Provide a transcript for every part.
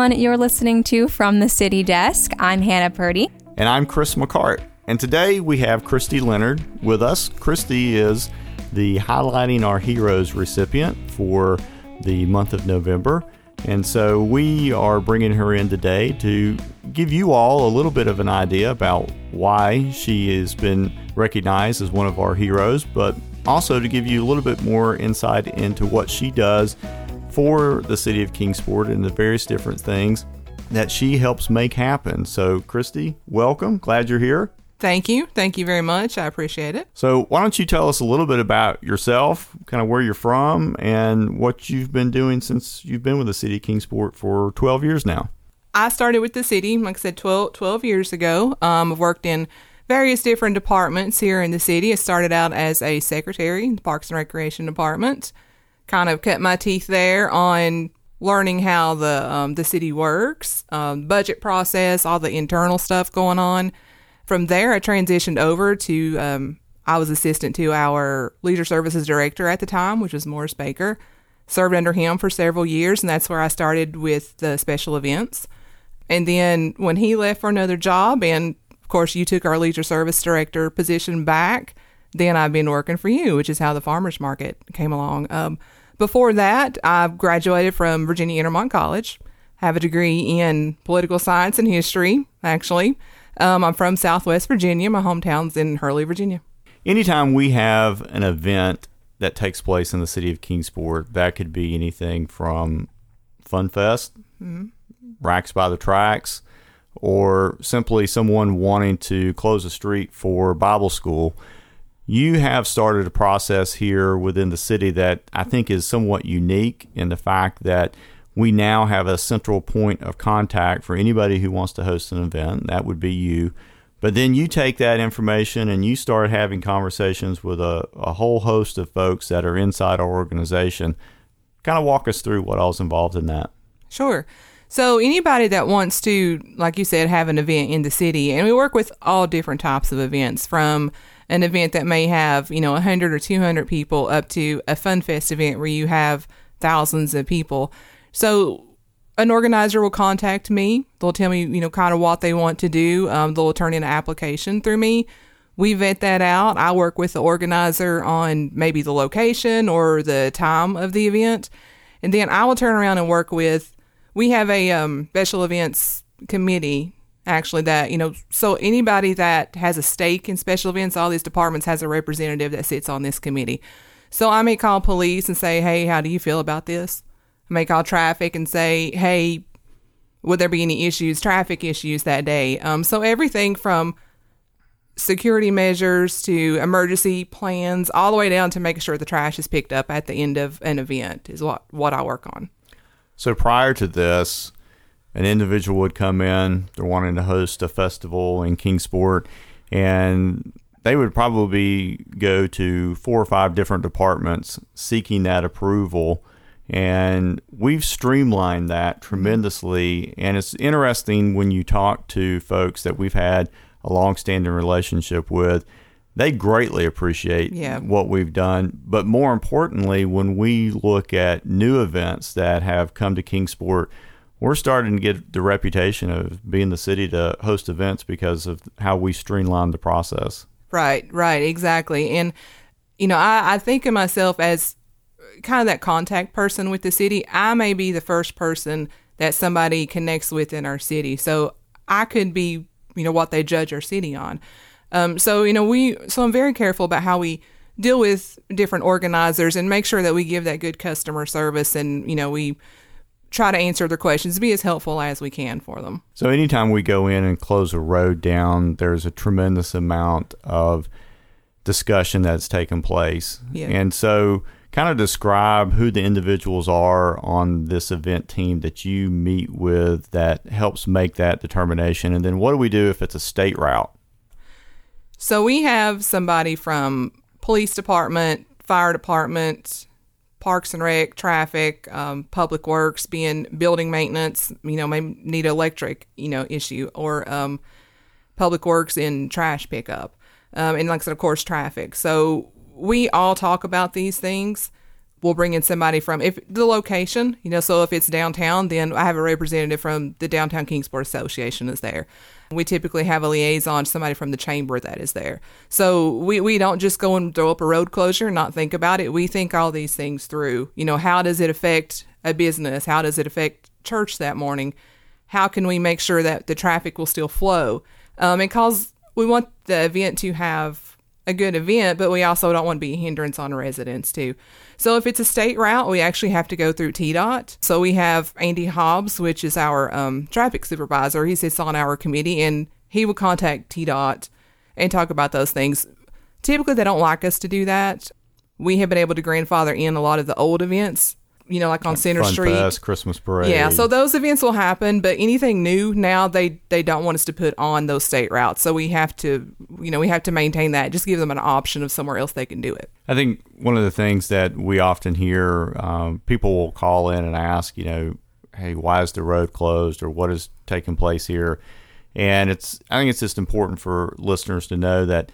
everyone. You're listening to From the City Desk. I'm Hannah Purdy. And I'm Chris McCart. And today we have Kristie Leonard with us. Kristie is the Highlighting Our Heroes recipient for the month of November. And so we are bringing her in today to give you all a little bit of an idea about why she has been recognized as one of our heroes, but also to give you a little bit more insight into what she does for the city of Kingsport and the various different things that she helps make happen. So, Kristie, welcome. Glad you're here. Thank you. Thank you very much. I appreciate it. So, why don't you tell us a little bit about yourself, kind of where you're from, and what you've been doing since you've been with the city of Kingsport for 12 years now? I started with the city, like I said, 12, 12 years ago. Um, I've worked in various different departments here in the city. I started out as a secretary in the Parks and Recreation Department kind of cut my teeth there on learning how the um, the city works, um, budget process, all the internal stuff going on. From there, I transitioned over to um, I was assistant to our leisure services director at the time, which was Morris Baker. Served under him for several years, and that's where I started with the special events. And then when he left for another job, and of course you took our leisure service director position back, then I've been working for you, which is how the farmers market came along. Um, before that, I graduated from Virginia Intermont College, have a degree in political science and history, actually. Um, I'm from Southwest Virginia. My hometown's in Hurley, Virginia. Anytime we have an event that takes place in the city of Kingsport, that could be anything from Fun Fest, mm-hmm. Racks by the Tracks, or simply someone wanting to close a street for Bible school you have started a process here within the city that I think is somewhat unique in the fact that we now have a central point of contact for anybody who wants to host an event. That would be you. But then you take that information and you start having conversations with a, a whole host of folks that are inside our organization. Kind of walk us through what all's involved in that. Sure. So anybody that wants to, like you said, have an event in the city, and we work with all different types of events from an event that may have, you know, 100 or 200 people up to a Fun Fest event where you have thousands of people. So an organizer will contact me. They'll tell me, you know, kind of what they want to do. Um, they'll turn in an application through me. We vet that out. I work with the organizer on maybe the location or the time of the event. And then I will turn around and work with, we have a um, special events committee actually that you know so anybody that has a stake in special events all these departments has a representative that sits on this committee. So i may call police and say hey how do you feel about this? I may call traffic and say hey would there be any issues traffic issues that day? Um, so everything from security measures to emergency plans all the way down to making sure the trash is picked up at the end of an event is what what i work on. So prior to this an individual would come in, they're wanting to host a festival in Kingsport, and they would probably go to four or five different departments seeking that approval. And we've streamlined that mm-hmm. tremendously. And it's interesting when you talk to folks that we've had a long-standing relationship with, they greatly appreciate yeah. what we've done. But more importantly, when we look at new events that have come to Kingsport – we're starting to get the reputation of being the city to host events because of how we streamline the process. Right, right, exactly. And, you know, I, I think of myself as kind of that contact person with the city. I may be the first person that somebody connects with in our city. So I could be, you know, what they judge our city on. Um, so, you know, we, so I'm very careful about how we deal with different organizers and make sure that we give that good customer service and, you know, we, try to answer their questions, be as helpful as we can for them. So, anytime we go in and close a road down, there's a tremendous amount of discussion that's taken place. Yeah. And so, kind of describe who the individuals are on this event team that you meet with that helps make that determination. And then, what do we do if it's a state route? So, we have somebody from police department, fire department, Parks and Rec, traffic, um, public works, being building maintenance, you know, may need electric, you know, issue, or um, public works in trash pickup. Um, and like I said, of course, traffic. So we all talk about these things. We'll bring in somebody from if the location, you know, so if it's downtown, then I have a representative from the Downtown Kingsport Association is there. We typically have a liaison, somebody from the chamber that is there. So we, we don't just go and throw up a road closure and not think about it. We think all these things through. You know, how does it affect a business? How does it affect church that morning? How can we make sure that the traffic will still flow? Um, because we want the event to have a good event, but we also don't want to be a hindrance on residents too. So if it's a state route, we actually have to go through TDOT. So we have Andy Hobbs, which is our um, traffic supervisor. He sits on our committee and he will contact TDOT and talk about those things. Typically, they don't like us to do that. We have been able to grandfather in a lot of the old events you know, like on Center Fun Street. Fest, Christmas parade. Yeah, so those events will happen, but anything new now they they don't want us to put on those state routes. So we have to, you know, we have to maintain that. Just give them an option of somewhere else they can do it. I think one of the things that we often hear, um, people will call in and ask, you know, hey, why is the road closed or what is taking place here? And it's, I think it's just important for listeners to know that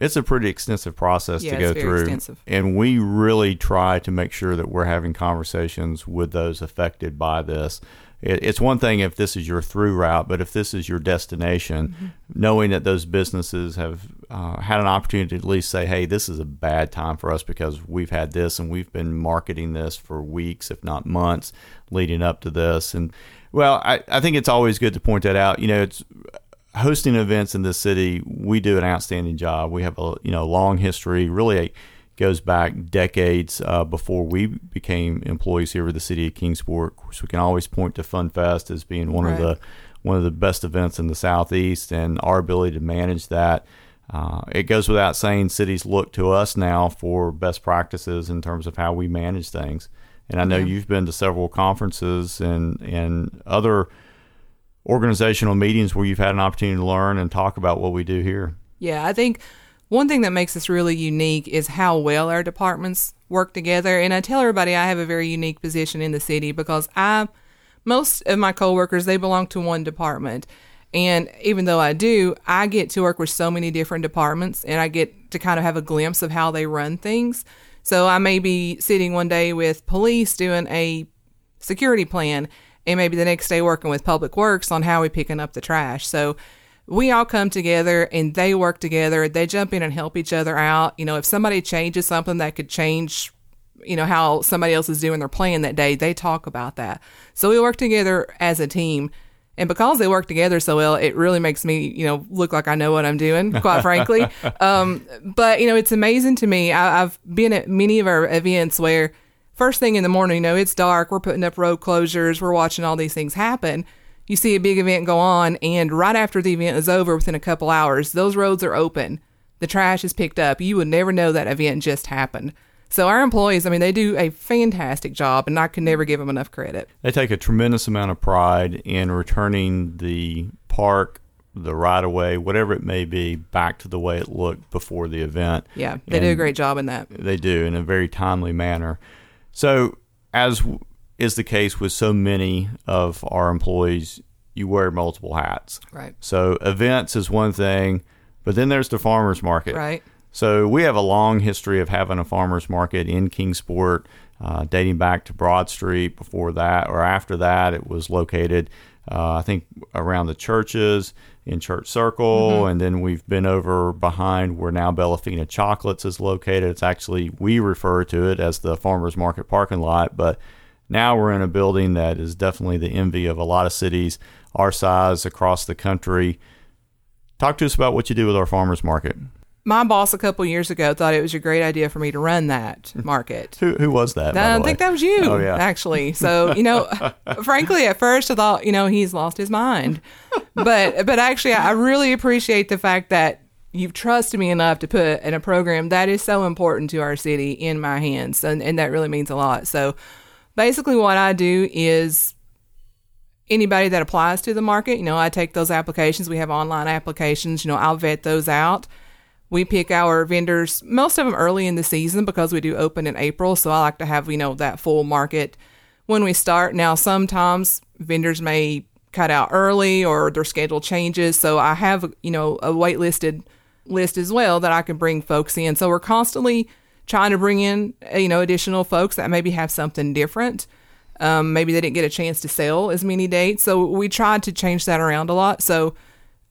it's a pretty extensive process Yeah, to go through. extensive. And we really try to make sure that we're having conversations with those affected by this. It, it's one thing if this is your through route, but if this is your destination, Mm-hmm. knowing that those businesses have uh, had an opportunity to at least say, hey, this is a bad time for us because we've had this and we've been marketing this for weeks, if not months, leading up to this. And well, I, I think it's always good to point that out. You know, it's hosting events in this city, we do an outstanding job. We have a you know long history. Really, goes back decades uh, before we became employees here with the city of Kingsport. Of course, we can always point to Fun Fest as being one of the one of the best events in the southeast, and our ability to manage that. Uh, it goes without saying, cities look to us now for best practices in terms of how we manage things. And I know you've been to several conferences and and other organizational meetings where you've had an opportunity to learn and talk about what we do here. Yeah, I think one thing that makes us really unique is how well our departments work together. And I tell everybody I have a very unique position in the city because I, most of my coworkers, they belong to one department. And even though I do, I get to work with so many different departments and I get to kind of have a glimpse of how they run things. So I may be sitting one day with police doing a security plan and maybe the next day working with public works on how we picking up the trash. So we all come together and they work together. They jump in and help each other out. You know if somebody changes something that could change you know how somebody else is doing their plan that day they talk about that. So we work together as a team. And because they work together so well it really makes me you know look like i know what i'm doing quite frankly. Um, but you know it's amazing to me. I, i've been at many of our events where first thing in the morning, you know, it's dark, we're putting up road closures, we're watching all these things happen. You see a big event go on, and right after the event is over, within a couple hours, those roads are open. The trash is picked up. You would never know that event just happened. So our employees, I mean, they do a fantastic job, and I can never give them enough credit. They take a tremendous amount of pride in returning the park, the right of way, whatever it may be, back to the way it looked before the event. Yeah, they do a great job in that. They do in a very timely manner. So, as is the case with so many of our employees, you wear multiple hats. Right. So, events is one thing, but then there's the farmers market. Right. So we have a long history of having a farmers market in Kingsport, uh, dating back to Broad Street. Before that, or after that, it was located, uh, I think, around the churches in Church Circle, mm-hmm. and then we've been over behind where now Bellafina Chocolates is located. It's actually we refer to it as the farmers market parking lot, but now we're in a building that is definitely the envy of a lot of cities our size across the country. Talk to us about what you do with our farmers market. My boss a couple years ago thought it was a great idea for me to run that market. Who, who was that? I think that was you, Oh, yeah. actually. So, you know, frankly, at first I thought, you know, he's lost his mind. But, but actually, I really appreciate the fact that you've trusted me enough to put in a program that is so important to our city in my hands. And, and that really means a lot. So, basically, what I do is anybody that applies to the market, you know, I take those applications. We have online applications, you know, I'll vet those out. We pick our vendors, most of them early in the season because we do open in April. So I like to have, you know, that full market when we start. Now, sometimes vendors may cut out early or their schedule changes. So I have, you know, a waitlisted list as well that I can bring folks in. So we're constantly trying to bring in uh, you know additional folks that maybe have something different. Um, maybe they didn't get a chance to sell as many dates, so we tried to change that around a lot. So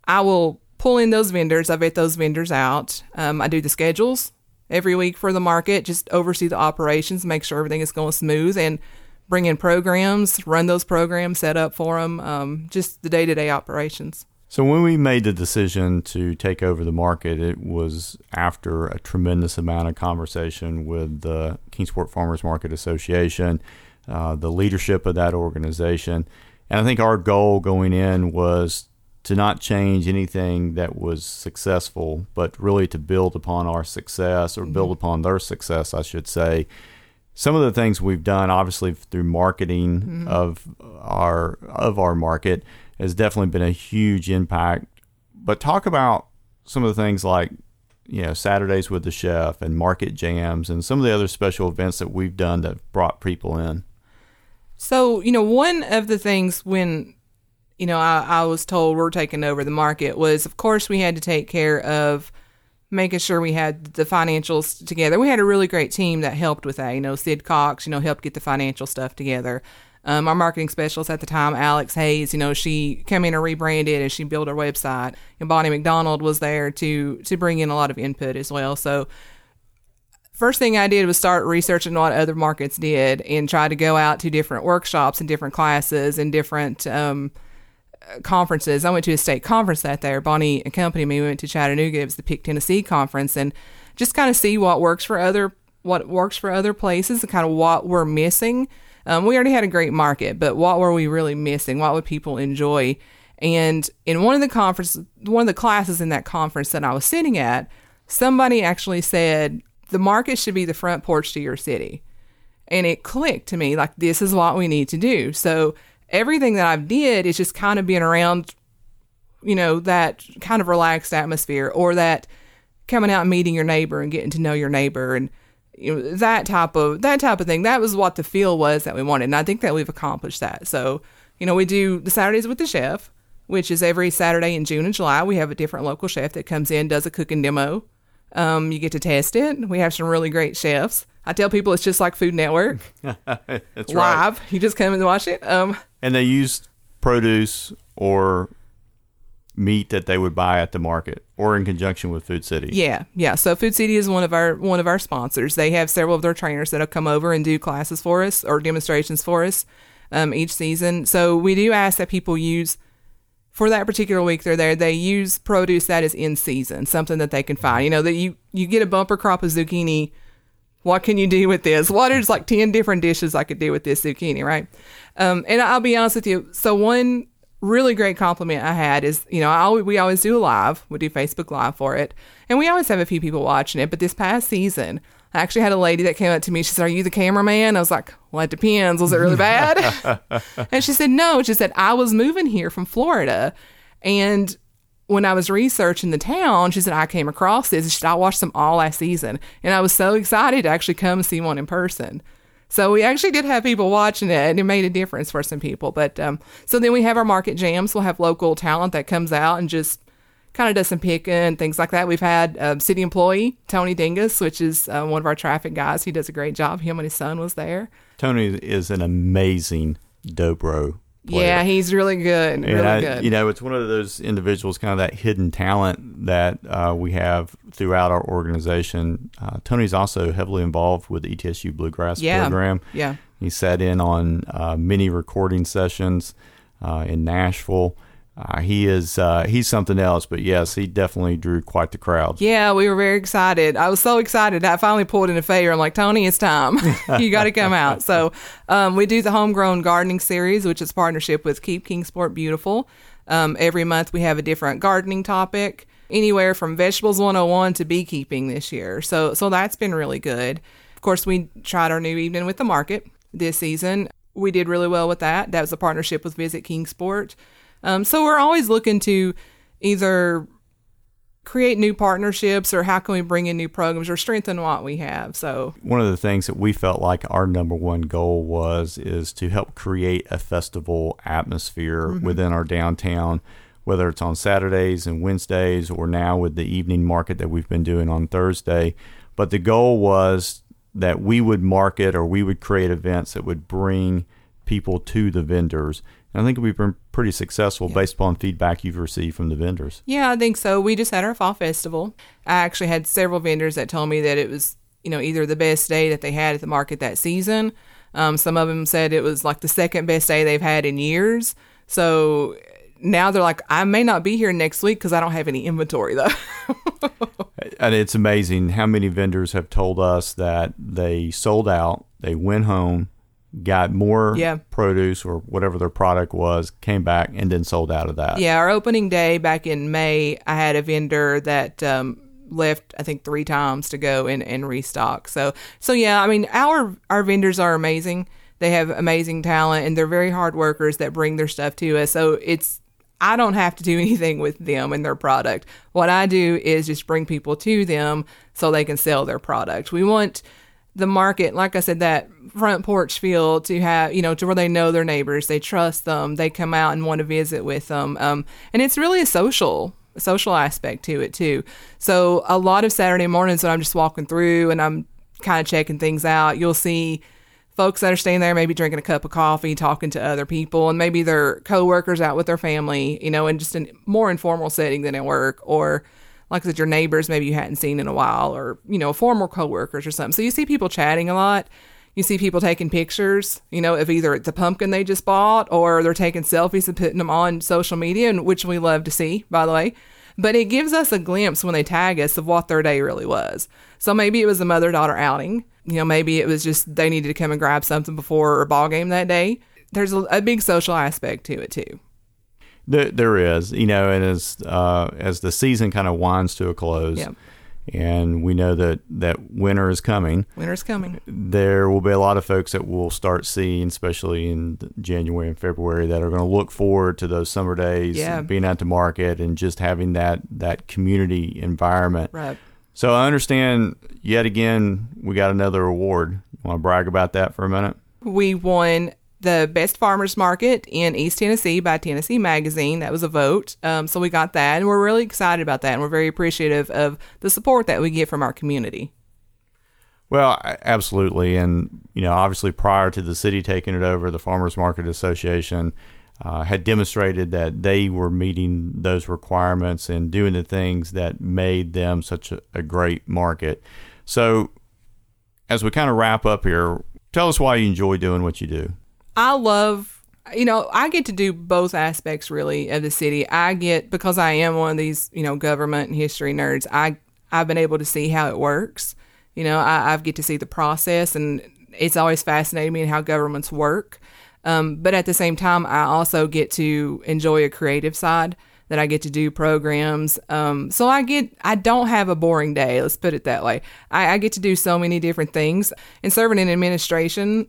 I will pull in those vendors. I vet those vendors out. Um, I do the schedules every week for the market, just oversee the operations, make sure everything is going smooth, and bring in programs, run those programs, set up for them, um, just the day to day operations. So when we made the decision to take over the market, it was after a tremendous amount of conversation with the Kingsport Farmers Market Association, uh, the leadership of that organization, and I think our goal going in was to not change anything that was successful, but really to build upon our success or mm-hmm. build upon their success, I should say. Some of the things we've done, obviously through marketing mm-hmm. of our of our market, has definitely been a huge impact. But talk about some of the things like you know Saturdays with the chef and market jams and some of the other special events that we've done that brought people in. So you know one of the things when you know I, I was told we're taking over the market was of course we had to take care of making sure we had the financials together. We had a really great team that helped with that. You know, Sid Cox, you know, helped get the financial stuff together. Um, our marketing specialist at the time, Alex Hayes, you know, she came in and rebranded and she built our website. And Bonnie McDonald was there to to bring in a lot of input as well. So first thing I did was start researching what other markets did and try to go out to different workshops and different classes and different um, conferences. I went to a state conference that there. Bonnie accompanied me. We went to Chattanooga. It was the Pick Tennessee conference and just kind of see what works for other what works for other places and kind of what we're missing um, we already had a great market, but what were we really missing? What would people enjoy? And in one of the conference, one of the classes in that conference that I was sitting at, somebody actually said the market should be the front porch to your city, and it clicked to me like this is what we need to do. So everything that I've did is just kind of being around, you know, that kind of relaxed atmosphere or that coming out and meeting your neighbor and getting to know your neighbor and you know, that type of that type of thing. That was what the feel was that we wanted, and I think that we've accomplished that. So, you know, we do the Saturdays with the chef, which is every Saturday in June and July. We have a different local chef that comes in, does a cooking demo. Um, you get to test it. We have some really great chefs. I tell people it's just like Food Network. That's live. Right. You just come and watch it. Um, and they use produce or meat that they would buy at the market or in conjunction with Food City. Yeah, yeah. So Food City is one of our one of our sponsors. They have several of their trainers that'll come over and do classes for us or demonstrations for us um, each season. So we do ask that people use for that particular week they're there. They use produce that is in season, something that they can find. You know that you you get a bumper crop of zucchini. What can you do with this? What is like ten different dishes I could do with this zucchini, right? Um, and I'll be honest with you. So one really great compliment I had is, you know, I always, we always do a live. We do Facebook Live for it. And we always have a few people watching it. But this past season, I actually had a lady that came up to me. She said, Are you the cameraman? I was like, Well, it depends. Was it really bad? and she said, No. She said, I was moving here from Florida. And when I was researching the town, she said, I came across this. She said, I watched them all last season. And I was so excited to actually come see one in person. So we actually did have people watching it, and it made a difference for some people. But um, so then we have our market jams. We'll have local talent that comes out and just kind of does some picking and things like that. We've had um, city employee Tony Dingus, which is uh, one of our traffic guys. He does a great job. Him and his son was there. Tony is an amazing dobro Player. Yeah, he's really good. Really I, good. You know, it's one of those individuals, kind of that hidden talent that uh, we have throughout our organization. Uh, Tony's also heavily involved with the ETSU Bluegrass yeah. program. Yeah. He sat in on uh, many recording sessions uh, in Nashville. Uh, he is uh, he's something else, but yes, he definitely drew quite the crowd. Yeah, we were very excited. I was so excited. I finally pulled in a favor. I'm like, Tony, it's time. you got to come out. So um, we do the homegrown gardening series, which is partnership with Keep Kingsport Beautiful. Um, every month we have a different gardening topic, anywhere from vegetables 101 to beekeeping this year. So so that's been really good. Of course, we tried our new evening with the market this season. We did really well with that. That was a partnership with Visit Kingsport. Um, so we're always looking to either create new partnerships or how can we bring in new programs or strengthen what we have so one of the things that we felt like our number one goal was is to help create a festival atmosphere mm-hmm. within our downtown whether it's on saturdays and wednesdays or now with the evening market that we've been doing on thursday but the goal was that we would market or we would create events that would bring people to the vendors. I think we've been pretty successful based upon feedback you've received from the vendors. Yeah, I think so. We just had our fall festival. I actually had several vendors that told me that it was, you know, either the best day that they had at the market that season. Um, some of them said it was like the second best day they've had in years. So now they're like, I may not be here next week because I don't have any inventory though. and it's amazing how many vendors have told us that they sold out, they went home, got more Yeah. produce or whatever their product was, came back and then sold out of that. Yeah, our opening day back in May, I had a vendor that um, left I think three times to go and, and restock. So so yeah, I mean our our vendors are amazing. They have amazing talent and they're very hard workers that bring their stuff to us. So it's I don't have to do anything with them and their product. What I do is just bring people to them so they can sell their product. We want the market, like I said, that front porch feel to have, you know, to where they know their neighbors, they trust them, they come out and want to visit with them. Um, and it's really a social, social aspect to it too. So a lot of Saturday mornings when I'm just walking through and I'm kind of checking things out, you'll see folks that are staying there, maybe drinking a cup of coffee, talking to other people, and maybe their coworkers out with their family, you know, in just a more informal setting than at work, or like said, your neighbors maybe you hadn't seen in a while, or you know, former coworkers or something. So you see people chatting a lot. You see people taking pictures, you know, of either the pumpkin they just bought or they're taking selfies and putting them on social media, and which we love to see, by the way. But it gives us a glimpse when they tag us of what their day really was. So maybe it was a mother daughter outing. You know, maybe it was just they needed to come and grab something before a ball game that day. There's a, a big social aspect to it too. There, there is, you know, and as uh, as the season kind of winds to a close, Yep. and we know that that winter is coming. Winter's coming. There will be a lot of folks that we'll start seeing, especially in January and February, that are going to look forward to those summer days, Yeah. being out to market, and just having that that community environment. Right. So I understand. Yet again, we got another award. Want to brag about that for a minute? We won the best farmers market in East Tennessee by Tennessee Magazine. That was a vote. Um, so we got that, and we're really excited about that, and we're very appreciative of the support that we get from our community. Well, absolutely, and you know, obviously, prior to the city taking it over, the Farmers Market Association uh, had demonstrated that they were meeting those requirements and doing the things that made them such a, a great market. So, as we kind of wrap up here, tell us why you enjoy doing what you do. I love, you know, I get to do both aspects really of the city. I get because I am one of these, you know, government and history nerds. I I've been able to see how it works. You know, I, I get to see the process, and it's always fascinated me how governments work. Um, but at the same time, I also get to enjoy a creative side that I get to do programs. Um, so I get, I don't have a boring day. Let's put it that way. I, I get to do so many different things. And serving in administration,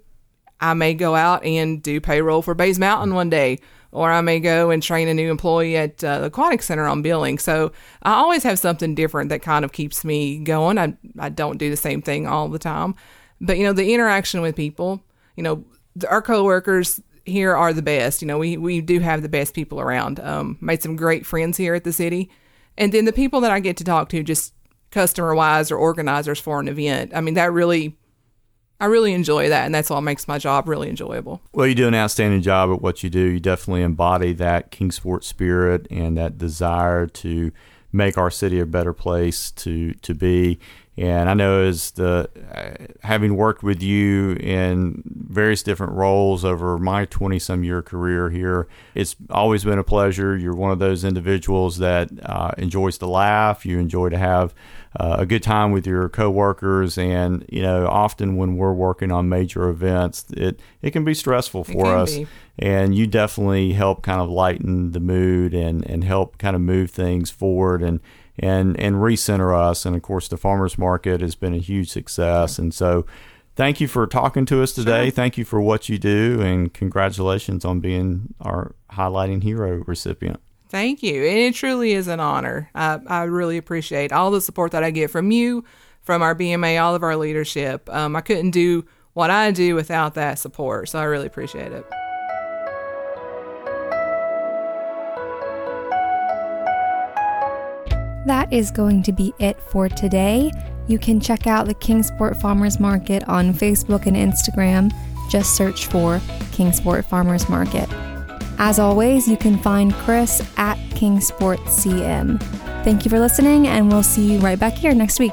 I may go out and do payroll for Bays Mountain one day, or I may go and train a new employee at uh, the Aquatic Center on billing. So I always have something different that kind of keeps me going. I, I don't do the same thing all the time. But, you know, the interaction with people, you know, th- our coworkers here are the best. You know, we, we do have the best people around. Um, made some great friends here at the city. And then the people that I get to talk to, just customer wise or organizers for an event, I mean, that really I really enjoy that, and that's what makes my job really enjoyable. Well, you do an outstanding job at what you do. You definitely embody that Kingsport spirit and that desire to make our city a better place to to be. And I know as the having worked with you in various different roles over my 20 some year career here, it's always been a pleasure. You're one of those individuals that uh, enjoys to laugh. You enjoy to have uh, a good time with your coworkers, and you know, often when we're working on major events, it it can be stressful for us. be. And you definitely help kind of lighten the mood and, and help kind of move things forward and and and recenter us. And of course, the farmers market has been a huge success. And so, thank you for talking to us today. Thank you for what you do, and congratulations on being our highlighting hero recipient. Thank you. And it truly is an honor. I, I really appreciate all the support that I get from you, from our BMA, all of our leadership. Um, I couldn't do what I do without that support, so I really appreciate it. That is going to be it for today. You can check out the Kingsport Farmers Market on Facebook and Instagram. Just search for Kingsport Farmers Market. As always, you can find Chris at Kingsport CM. Thank you for listening, and we'll see you right back here next week.